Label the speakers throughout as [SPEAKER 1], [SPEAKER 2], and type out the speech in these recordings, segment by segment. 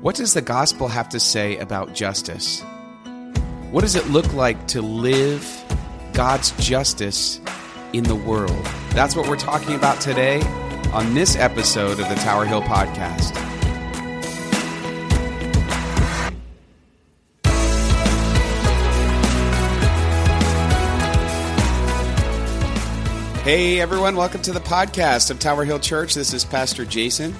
[SPEAKER 1] What does the gospel have to say about justice? What does it look like to live God's justice in the world? That's what we're talking about today on this episode of the Tower Hill Podcast. Hey everyone, welcome to the podcast of Tower Hill Church. This is Pastor Jason.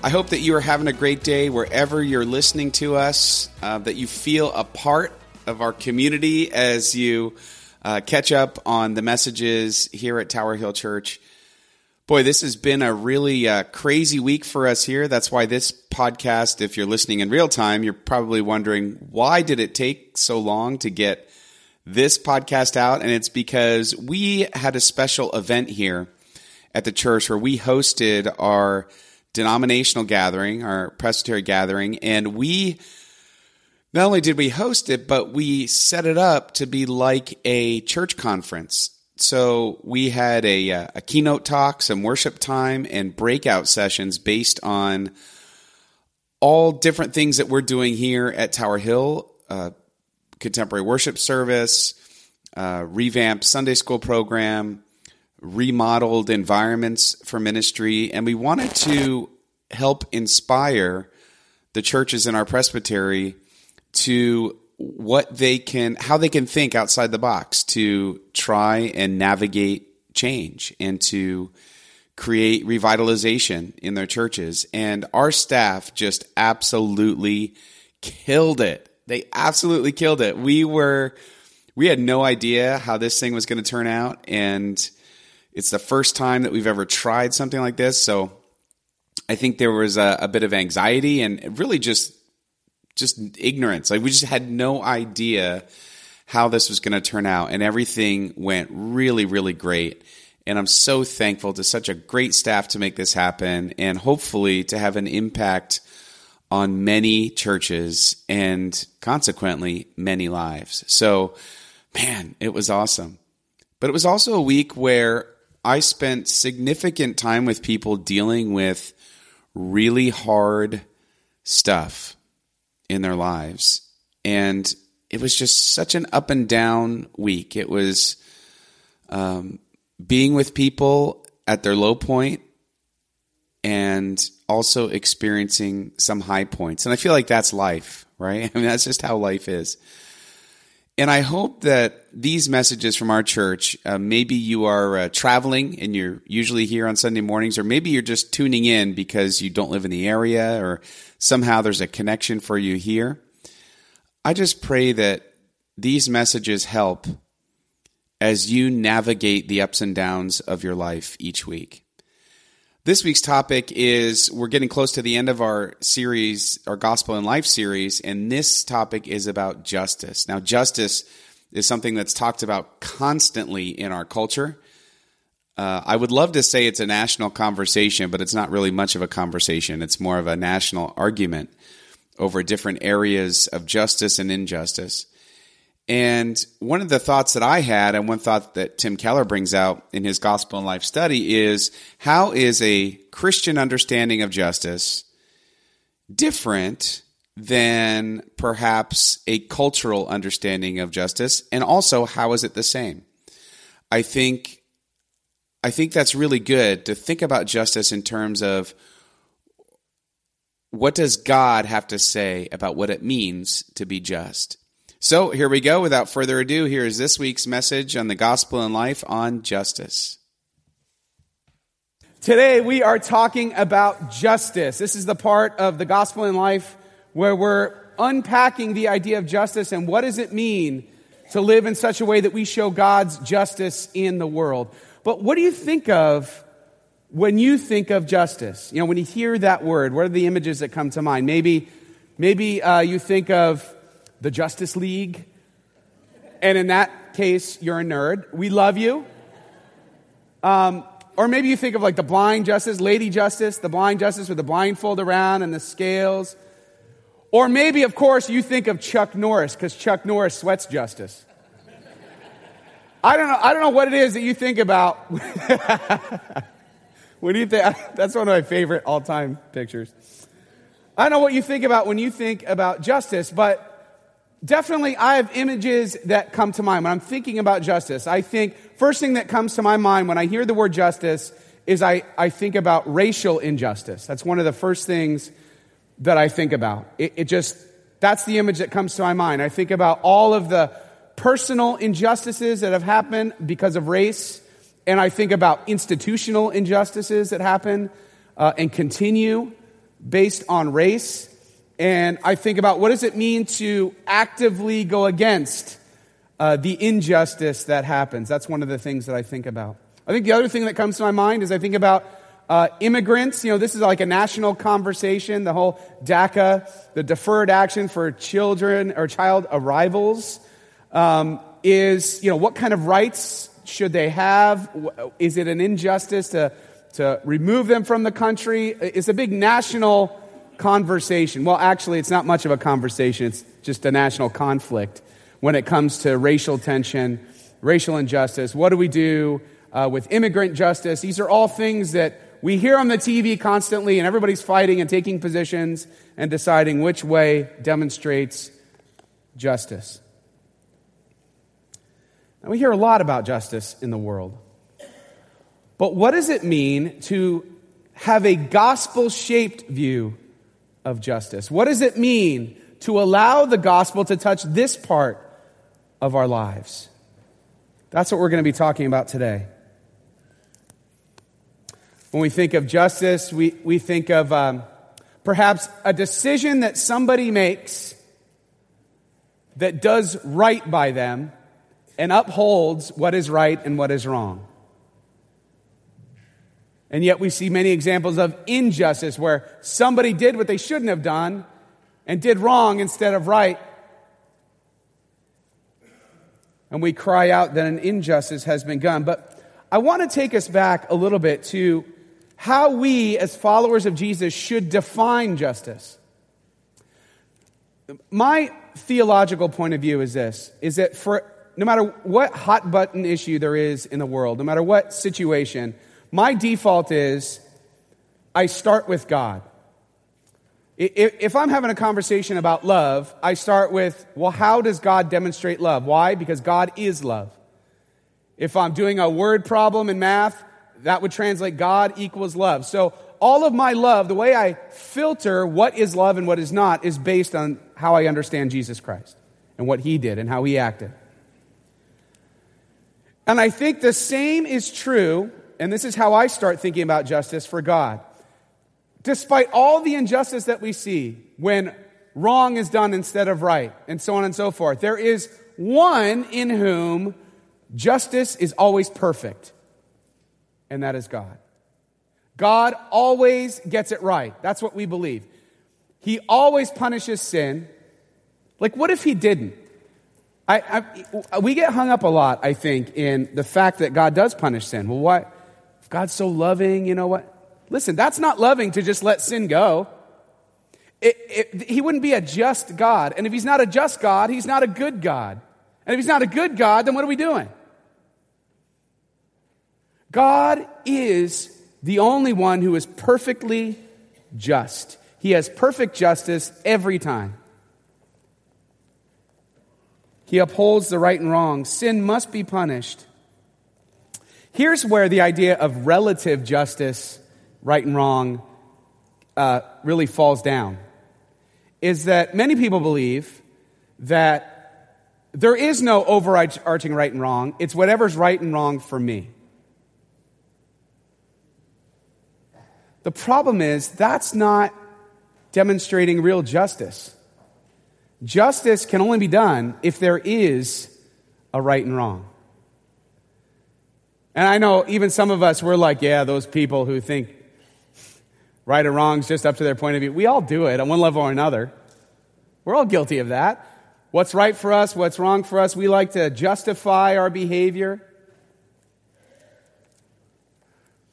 [SPEAKER 1] I hope that you are having a great day wherever you're listening to us, uh, that you feel a part of our community as you uh, catch up on the messages here at Tower Hill Church. Boy, this has been a really uh, crazy week for us here. That's why this podcast, if you're listening in real time, you're probably wondering why did it take so long to get this podcast out, and it's because we had a special event here at the church where we hosted our denominational gathering, our presbytery gathering, and we not only did we host it, but we set it up to be like a church conference. So we had a, uh, a keynote talk, some worship time, and breakout sessions based on all different things that we're doing here at Tower Hill. Uh, contemporary worship service, uh, revamped Sunday school program, remodeled environments for ministry, and we wanted to help inspire the churches in our presbytery to what they can, how they can think outside the box to try and navigate change and to create revitalization in their churches. And our staff just absolutely killed it they absolutely killed it. We were we had no idea how this thing was going to turn out and it's the first time that we've ever tried something like this, so I think there was a, a bit of anxiety and really just just ignorance. Like we just had no idea how this was going to turn out and everything went really really great. And I'm so thankful to such a great staff to make this happen and hopefully to have an impact on many churches and consequently many lives. So, man, it was awesome. But it was also a week where I spent significant time with people dealing with really hard stuff in their lives. And it was just such an up and down week. It was um, being with people at their low point and also experiencing some high points. And I feel like that's life, right? I mean, that's just how life is. And I hope that these messages from our church, uh, maybe you are uh, traveling and you're usually here on Sunday mornings, or maybe you're just tuning in because you don't live in the area or somehow there's a connection for you here. I just pray that these messages help as you navigate the ups and downs of your life each week. This week's topic is we're getting close to the end of our series, our Gospel and Life series, and this topic is about justice. Now, justice is something that's talked about constantly in our culture. Uh, I would love to say it's a national conversation, but it's not really much of a conversation. It's more of a national argument over different areas of justice and injustice. And one of the thoughts that I had, and one thought that Tim Keller brings out in his Gospel and Life study, is how is a Christian understanding of justice different than perhaps a cultural understanding of justice? And also, how is it the same? I think, I think that's really good to think about justice in terms of what does God have to say about what it means to be just? So here we go. Without further ado, here is this week's message on the gospel and life on justice.
[SPEAKER 2] Today we are talking about justice. This is the part of the gospel and life where we're unpacking the idea of justice and what does it mean to live in such a way that we show God's justice in the world. But what do you think of when you think of justice? You know, when you hear that word, what are the images that come to mind? Maybe, maybe uh, you think of the Justice League. And in that case, you're a nerd. We love you. Um, or maybe you think of like the blind justice, Lady Justice, the blind justice with the blindfold around and the scales. Or maybe, of course, you think of Chuck Norris because Chuck Norris sweats justice. I don't know. I don't know what it is that you think about. what do you think? That's one of my favorite all-time pictures. I don't know what you think about when you think about justice, but definitely I have images that come to mind when I'm thinking about justice. I think first thing that comes to my mind when I hear the word justice is I, I think about racial injustice. That's one of the first things that I think about. It, it just, that's the image that comes to my mind. I think about all of the personal injustices that have happened because of race, and I think about institutional injustices that happen uh, and continue based on race. And I think about what does it mean to actively go against uh, the injustice that happens. That's one of the things that I think about. I think the other thing that comes to my mind is I think about uh, immigrants. You know, this is like a national conversation. The whole DACA, the Deferred Action for Children or Child Arrivals, um, is you know what kind of rights should they have? Is it an injustice to to remove them from the country? It's a big national conversation. Well, actually, it's not much of a conversation, it's just a national conflict when it comes to racial tension, racial injustice. What do we do uh, with immigrant justice? These are all things that we hear on the TV constantly, and everybody's fighting and taking positions and deciding which way demonstrates justice. Now, we hear a lot about justice in the world. But what does it mean to have a gospel shaped view of justice? What does it mean to allow the gospel to touch this part of our lives? That's what we're going to be talking about today. When we think of justice, we, we think of um, perhaps a decision that somebody makes that does right by them and upholds what is right and what is wrong. And yet we see many examples of injustice where somebody did what they shouldn't have done and did wrong instead of right. And we cry out that an injustice has been done. But I want to take us back a little bit to how we, as followers of Jesus, should define justice. My theological point of view is this is that for no matter what hot button issue there is in the world, no matter what situation, my default is I start with God. If I'm having a conversation about love, I start with, well, how does God demonstrate love? Why? Because God is love. If I'm doing a word problem in math, that would translate God equals love. So all of my love, the way I filter what is love and what is not, is based on how I understand Jesus Christ and what he did and how he acted. And I think the same is true and this is how I start thinking about justice for God. Despite all the injustice that we see when wrong is done instead of right, and so on and so forth, there is one in whom justice is always perfect, and that is God. God always gets it right. That's what we believe. He always punishes sin. Like, what if he didn't? I, I, we get hung up a lot, I think, in the fact that God does punish sin. Well, God's so loving, you know what? Listen, that's not loving to just let sin go. It, it, he wouldn't be a just God. And if he's not a just God, he's not a good God. And if he's not a good God, then what are we doing? God is the only one who is perfectly just. He has perfect justice every time. He upholds the right and wrong. Sin must be punished. Here's where the idea of relative justice, right and wrong, uh, really falls down. Is that many people believe that there is no overarching right and wrong, it's whatever's right and wrong for me. The problem is that's not demonstrating real justice. Justice can only be done if there is a right and wrong. And I know even some of us, we're like, yeah, those people who think right or wrong is just up to their point of view. We all do it on one level or another. We're all guilty of that. What's right for us, what's wrong for us, we like to justify our behavior.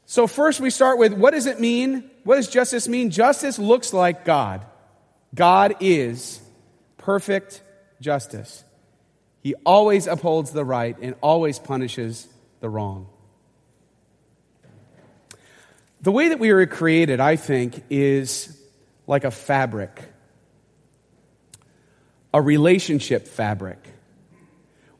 [SPEAKER 2] So, first we start with what does it mean? What does justice mean? Justice looks like God. God is perfect justice. He always upholds the right and always punishes the wrong. The way that we were created, I think, is like a fabric, a relationship fabric.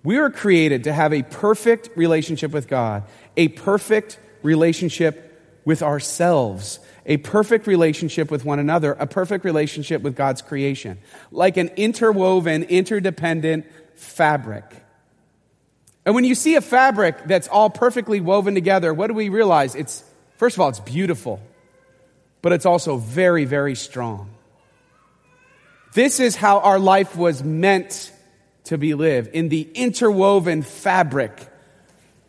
[SPEAKER 2] We were created to have a perfect relationship with God, a perfect relationship with ourselves, a perfect relationship with one another, a perfect relationship with God's creation, like an interwoven, interdependent fabric. And when you see a fabric that's all perfectly woven together, what do we realize? It's, first of all, it's beautiful, but it's also very, very strong. This is how our life was meant to be lived in the interwoven fabric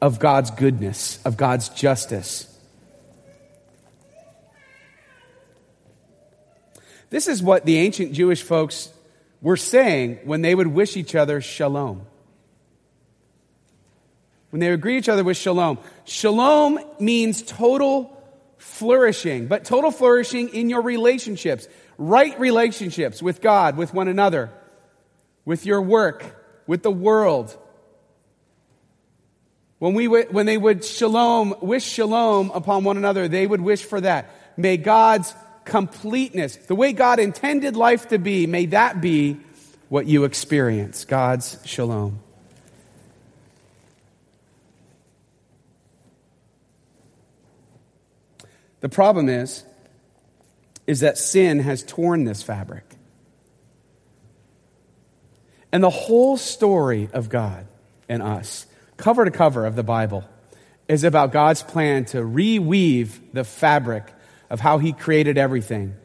[SPEAKER 2] of God's goodness, of God's justice. This is what the ancient Jewish folks were saying when they would wish each other shalom. When they would greet each other with shalom. Shalom means total flourishing, but total flourishing in your relationships, right relationships with God, with one another with your work, with the world. When, we when they would shalom, wish shalom upon one another, they would wish for that. May God's completeness, the way God intended life to be, may that be what you experience God's shalom. The problem is, is that sin has torn this fabric. And the whole story of God and us, cover to cover of the Bible, is about God's plan to reweave the fabric of how He created everything.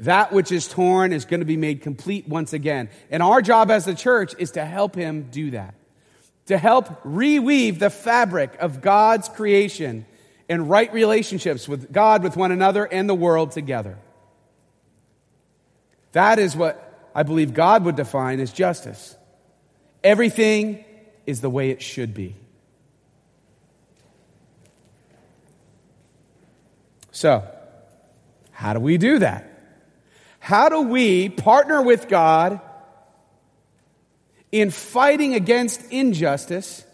[SPEAKER 2] That which is torn is going to be made complete once again. And our job as the church is to help Him do that. To help reweave the fabric of God's creation and right relationships with God, with one another, and the world together. That is what I believe God would define as justice. Everything is the way it should be. So, how do we do that? How do we partner with God in fighting against injustice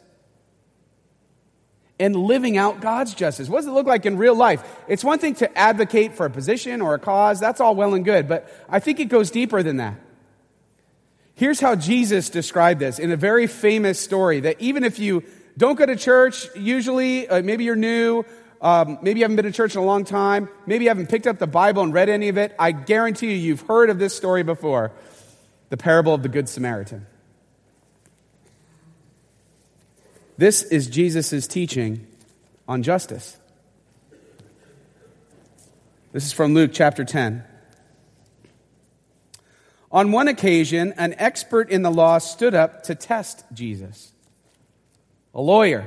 [SPEAKER 2] and living out God's justice. What does it look like in real life? It's one thing to advocate for a position or a cause, that's all well and good, but I think it goes deeper than that. Here's how Jesus described this in a very famous story that even if you don't go to church, usually, uh, maybe you're new, um, maybe you haven't been to church in a long time, maybe you haven't picked up the Bible and read any of it, I guarantee you, you've heard of this story before the parable of the Good Samaritan. This is Jesus' teaching on justice. This is from Luke chapter 10. On one occasion, an expert in the law stood up to test Jesus. A lawyer,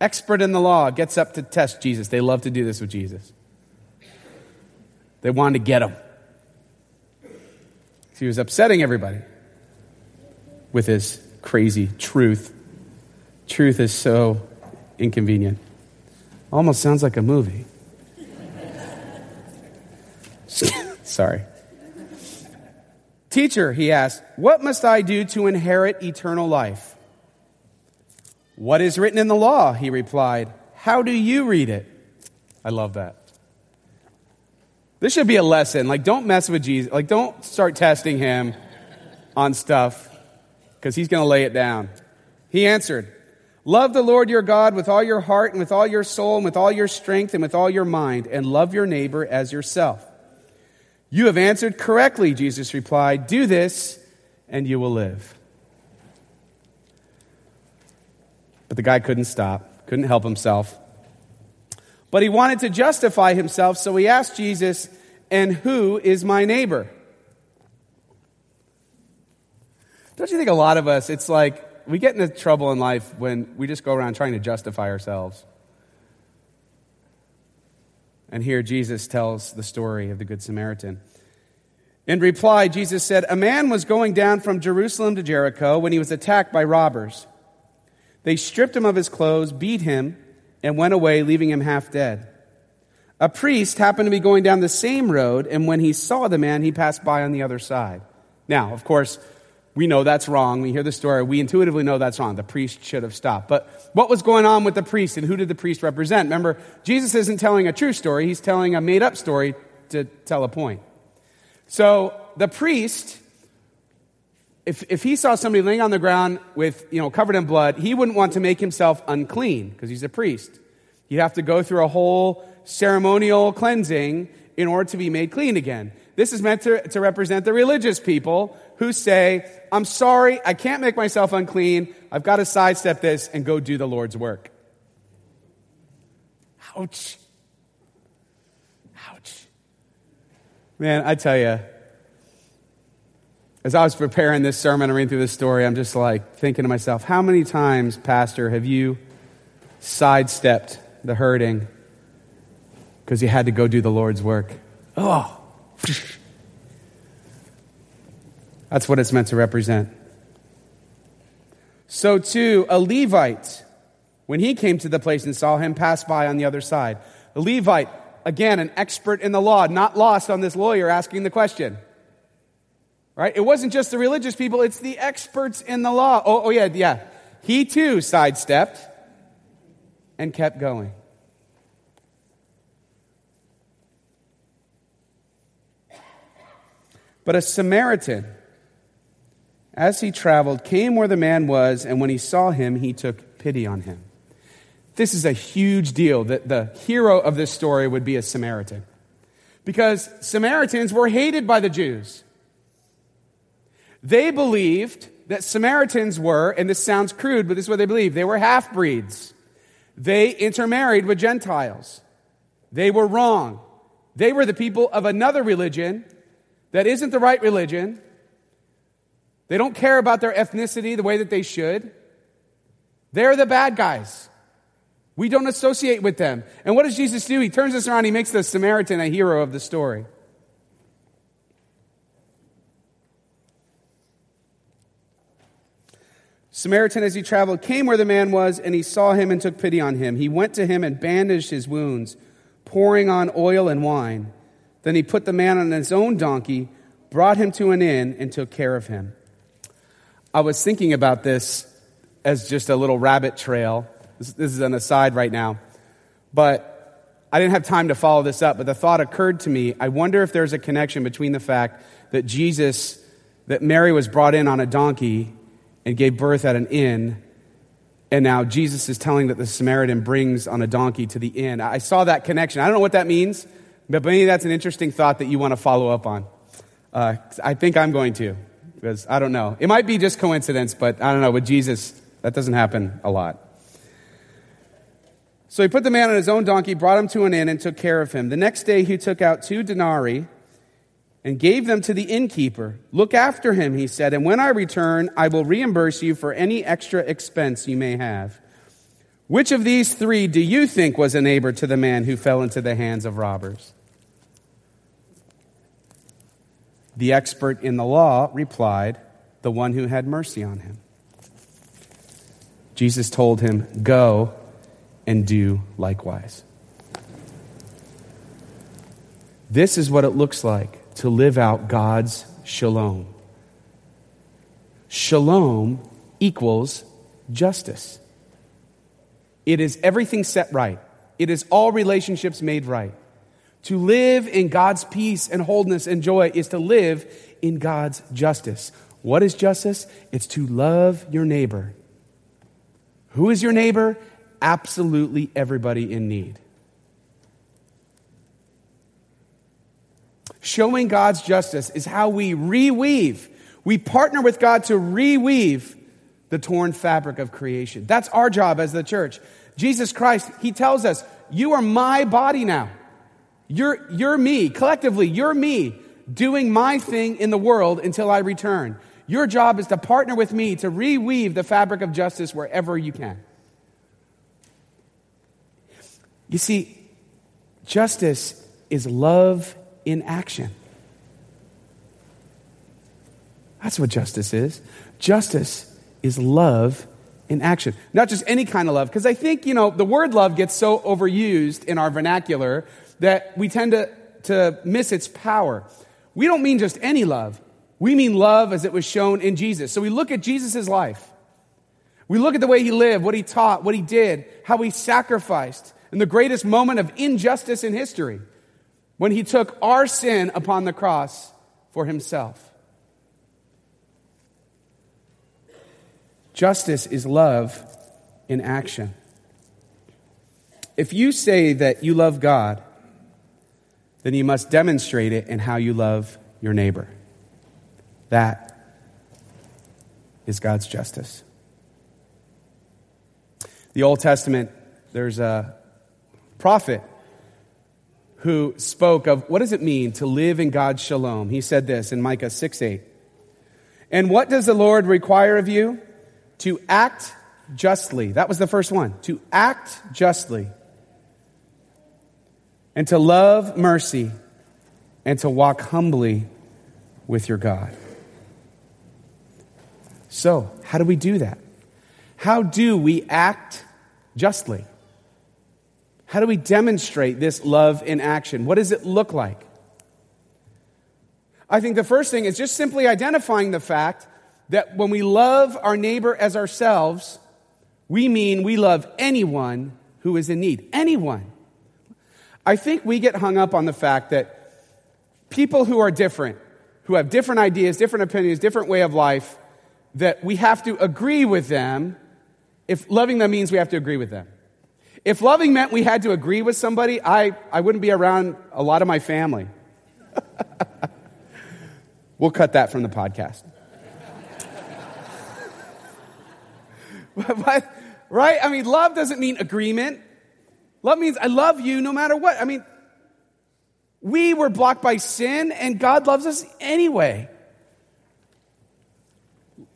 [SPEAKER 2] expert in the law, gets up to test Jesus. They love to do this with Jesus. They wanted to get him. He was upsetting everybody with his crazy truth. Truth is so inconvenient. Almost sounds like a movie. Sorry. Teacher, he asked, what must I do to inherit eternal life? What is written in the law? He replied, How do you read it? I love that. This should be a lesson. Like, don't mess with Jesus. Like, don't start testing him on stuff because he's going to lay it down. He answered, Love the Lord your God with all your heart and with all your soul and with all your strength and with all your mind, and love your neighbor as yourself. You have answered correctly, Jesus replied. Do this, and you will live. But the guy couldn't stop, couldn't help himself. But he wanted to justify himself, so he asked Jesus, And who is my neighbor? Don't you think a lot of us, it's like we get into trouble in life when we just go around trying to justify ourselves? And here Jesus tells the story of the Good Samaritan. In reply, Jesus said, A man was going down from Jerusalem to Jericho when he was attacked by robbers. They stripped him of his clothes, beat him, and went away, leaving him half dead. A priest happened to be going down the same road, and when he saw the man, he passed by on the other side. Now, of course, we know that's wrong. We hear the story. We intuitively know that's wrong. The priest should have stopped. But what was going on with the priest and who did the priest represent? Remember, Jesus isn't telling a true story. He's telling a made up story to tell a point. So the priest, if, if he saw somebody laying on the ground with, you know, covered in blood, he wouldn't want to make himself unclean because he's a priest. He'd have to go through a whole ceremonial cleansing in order to be made clean again. This is meant to, to represent the religious people who say, I'm sorry, I can't make myself unclean. I've got to sidestep this and go do the Lord's work. Ouch. Ouch. Man, I tell you, as I was preparing this sermon and reading through this story, I'm just like thinking to myself, how many times, Pastor, have you sidestepped the hurting because you had to go do the Lord's work? Oh. That's what it's meant to represent. So, too, a Levite, when he came to the place and saw him, passed by on the other side. A Levite, again, an expert in the law, not lost on this lawyer asking the question. Right? It wasn't just the religious people, it's the experts in the law. Oh, oh yeah, yeah. He too sidestepped and kept going. But a Samaritan, as he traveled, came where the man was, and when he saw him, he took pity on him. This is a huge deal that the hero of this story would be a Samaritan. Because Samaritans were hated by the Jews. They believed that Samaritans were, and this sounds crude, but this is what they believed, they were half breeds. They intermarried with Gentiles. They were wrong. They were the people of another religion that isn't the right religion. They don't care about their ethnicity the way that they should. They're the bad guys. We don't associate with them. And what does Jesus do? He turns us around, he makes the Samaritan a hero of the story. Samaritan, as he traveled, came where the man was, and he saw him and took pity on him. He went to him and bandaged his wounds, pouring on oil and wine. Then he put the man on his own donkey, brought him to an inn, and took care of him. I was thinking about this as just a little rabbit trail. This, is an aside right now. But I didn't have time to follow this up, but the thought occurred to me I wonder if there's a connection between the fact that Jesus, that Mary was brought in on a donkey and gave birth at an inn, and now Jesus is telling that the Samaritan brings on a donkey to the inn. I saw that connection. I don't know what that means. But maybe that's an interesting thought that you want to follow up on. Uh, I think I'm going to, because I don't know. It might be just coincidence, but I don't know. With Jesus, that doesn't happen a lot. So he put the man on his own donkey, brought him to an inn, and took care of him. The next day he took out two denarii and gave them to the innkeeper. Look after him, he said, and when I return, I will reimburse you for any extra expense you may have. Which of these three do you think was a neighbor to the man who fell into the hands of robbers? The expert in the law replied, The one who had mercy on him. Jesus told him, Go and do likewise. This is what it looks like to live out God's shalom. Shalom equals justice. It is everything set right. It is all relationships made right. To live in God's peace and wholeness and joy is to live in God's justice. What is justice? It's to love your neighbor. Who is your neighbor? Absolutely everybody in need. Showing God's justice is how we reweave. We partner with God to reweave the torn fabric of creation. That's our job as the church. Jesus Christ, He tells us, You are my body now. You're, you're me, collectively, you're me doing my thing in the world until I return. Your job is to partner with me to reweave the fabric of justice wherever you can. You see, justice is love in action. That's what justice is. Justice is love in action. Not just any kind of love, because I think, you know, the word love gets so overused in our vernacular that we tend to, to miss its power. We don't mean just any love. We mean love as it was shown in Jesus. So we look at Jesus' life. We look at the way he lived, what he taught, what he did, how he sacrificed in the greatest moment of injustice in history when he took our sin upon the cross for himself. Justice is love in action. If you say that you love God, then you must demonstrate it in how you love your neighbor. That is God's justice. The Old Testament, there's a prophet who spoke of what does it mean to live in God's shalom. He said this in Micah 6 8. And what does the Lord require of you? To act justly. That was the first one. To act justly. And to love mercy and to walk humbly with your God. So, how do we do that? How do we act justly? How do we demonstrate this love in action? What does it look like? I think the first thing is just simply identifying the fact that when we love our neighbor as ourselves, we mean we love anyone who is in need. Anyone. I think we get hung up on the fact that people who are different, who have different ideas, different opinions, different way of life, that we have to agree with them if loving them means we have to agree with them. If loving meant we had to agree with somebody, I, I wouldn't be around a lot of my family. we'll cut that from the podcast. right? I mean, love doesn't mean agreement. Love means I love you no matter what. I mean, we were blocked by sin, and God loves us anyway.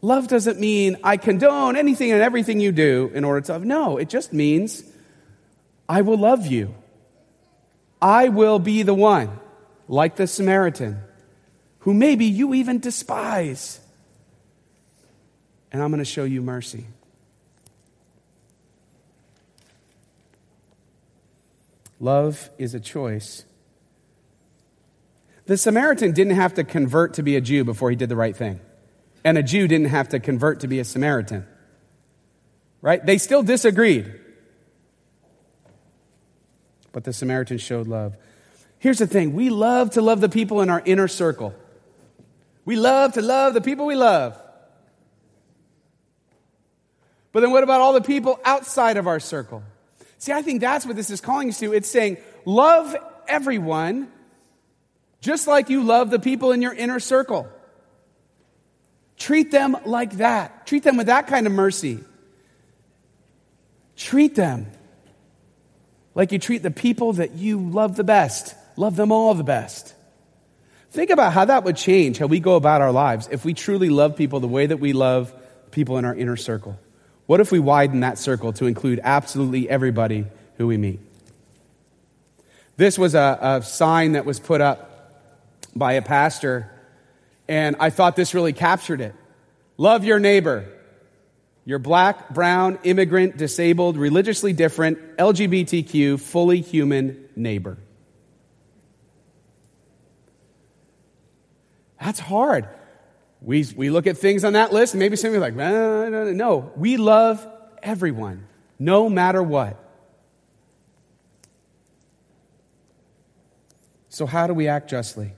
[SPEAKER 2] Love doesn't mean I condone anything and everything you do in order to love. No, it just means I will love you. I will be the one, like the Samaritan, who maybe you even despise. And I'm going to show you mercy. Love is a choice. The Samaritan didn't have to convert to be a Jew before he did the right thing. And a Jew didn't have to convert to be a Samaritan. Right? They still disagreed but the Samaritan showed love. Here's the thing we love to love the people in our inner circle. We love to love the people we love. But then what about all the people outside of our circle? See, I think that's what this is calling us to. It's saying, love everyone just like you love the people in your inner circle. Treat them like that. Treat them with that kind of mercy. Treat them like you treat the people that you love the best. Love them all the best. Think about how that would change how we go about our lives if we truly love people the way that we love people in our inner circle. What if we widen that circle to include absolutely everybody who we meet? This was a, a sign that was put up by a pastor, and I thought this really captured it. Love your neighbor. You're black, brown, immigrant, disabled, religiously different, LGBTQ, fully human neighbor. That's hard. We, we look at things on that list, and maybe some of you are like, no, no. We love everyone, no matter what. So, how do we act justly?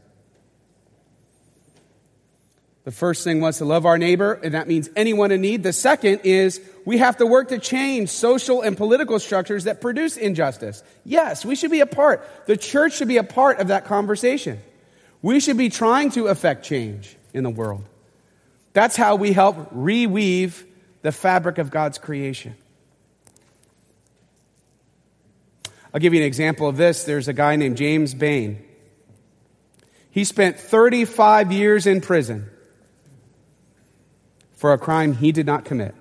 [SPEAKER 2] The first thing was to love our neighbor, and that means anyone in need. The second is we have to work to change social and political structures that produce injustice. Yes, we should be a part. The church should be a part of that conversation. We should be trying to affect change in the world. That's how we help reweave the fabric of God's creation. I'll give you an example of this. There's a guy named James Bain. He spent 35 years in prison for a crime he did not commit.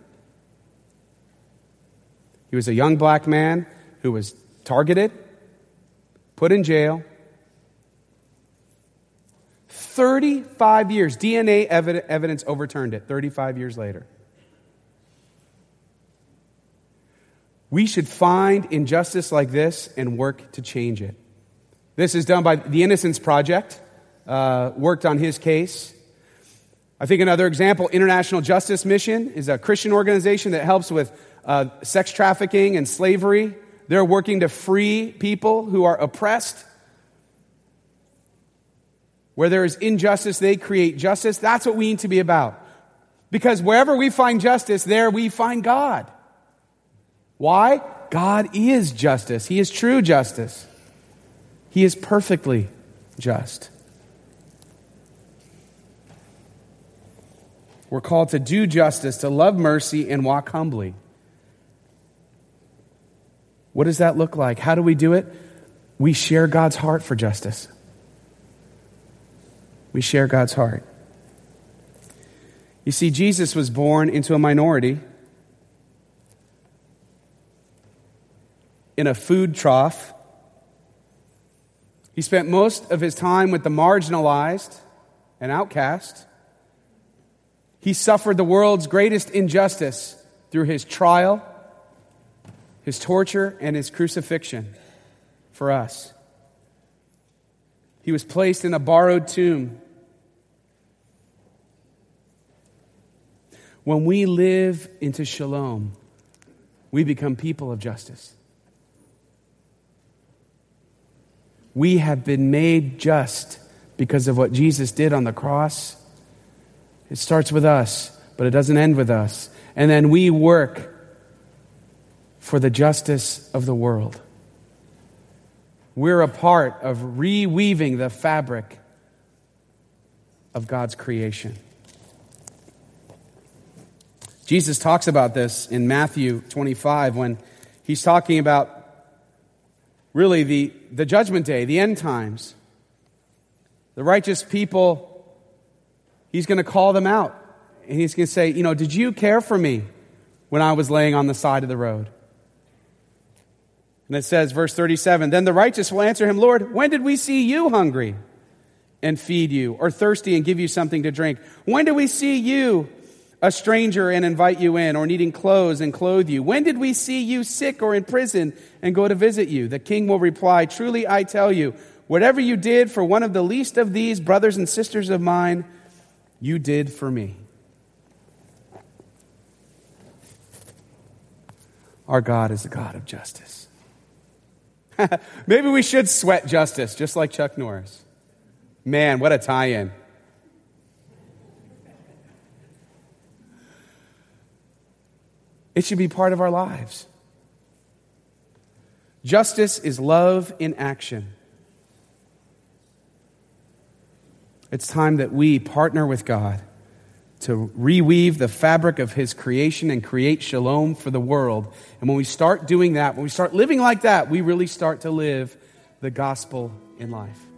[SPEAKER 2] He was a young black man who was targeted, put in jail. 35 years. DNA evidence overturned it 35 years later. We should find injustice like this and work to change it. This is done by the Innocence Project, uh, worked on his case. I think another example, International Justice Mission, is a Christian organization that helps with uh, sex trafficking and slavery. They're working to free people who are oppressed. Where there is injustice, they create justice. That's what we need to be about. Because wherever we find justice, there we find God. Why? God is justice. He is true justice. He is perfectly just. We're called to do justice, to love mercy, and walk humbly. What does that look like? How do we do it? We share God's heart for justice. We share God's heart. You see, Jesus was born into a minority in a food trough. He spent most of his time with the marginalized and outcast. He suffered the world's greatest injustice through his trial, his torture, and his crucifixion for us. He was placed in a borrowed tomb. When we live into shalom, we become people of justice. We have been made just because of what Jesus did on the cross. It starts with us, but it doesn't end with us. And then we work for the justice of the world. We're a part of reweaving the fabric of God's creation. Jesus talks about this in Matthew 25 when he's talking about really the, the judgment day, the end times. The righteous people, he's going to call them out. And he's going to say, You know, did you care for me when I was laying on the side of the road? And it says, verse 37 Then the righteous will answer him, Lord, when did we see you hungry and feed you, or thirsty and give you something to drink? When did we see you a stranger and invite you in, or needing clothes and clothe you? When did we see you sick or in prison and go to visit you? The king will reply, Truly I tell you, whatever you did for one of the least of these brothers and sisters of mine, you did for me. Our God is a God of justice. Maybe we should sweat justice, just like Chuck Norris. Man, what a tie in. It should be part of our lives. Justice is love in action. It's time that we partner with God to reweave the fabric of His creation and create shalom for the world. And when we start doing that, when we start living like that, we really start to live the gospel in life.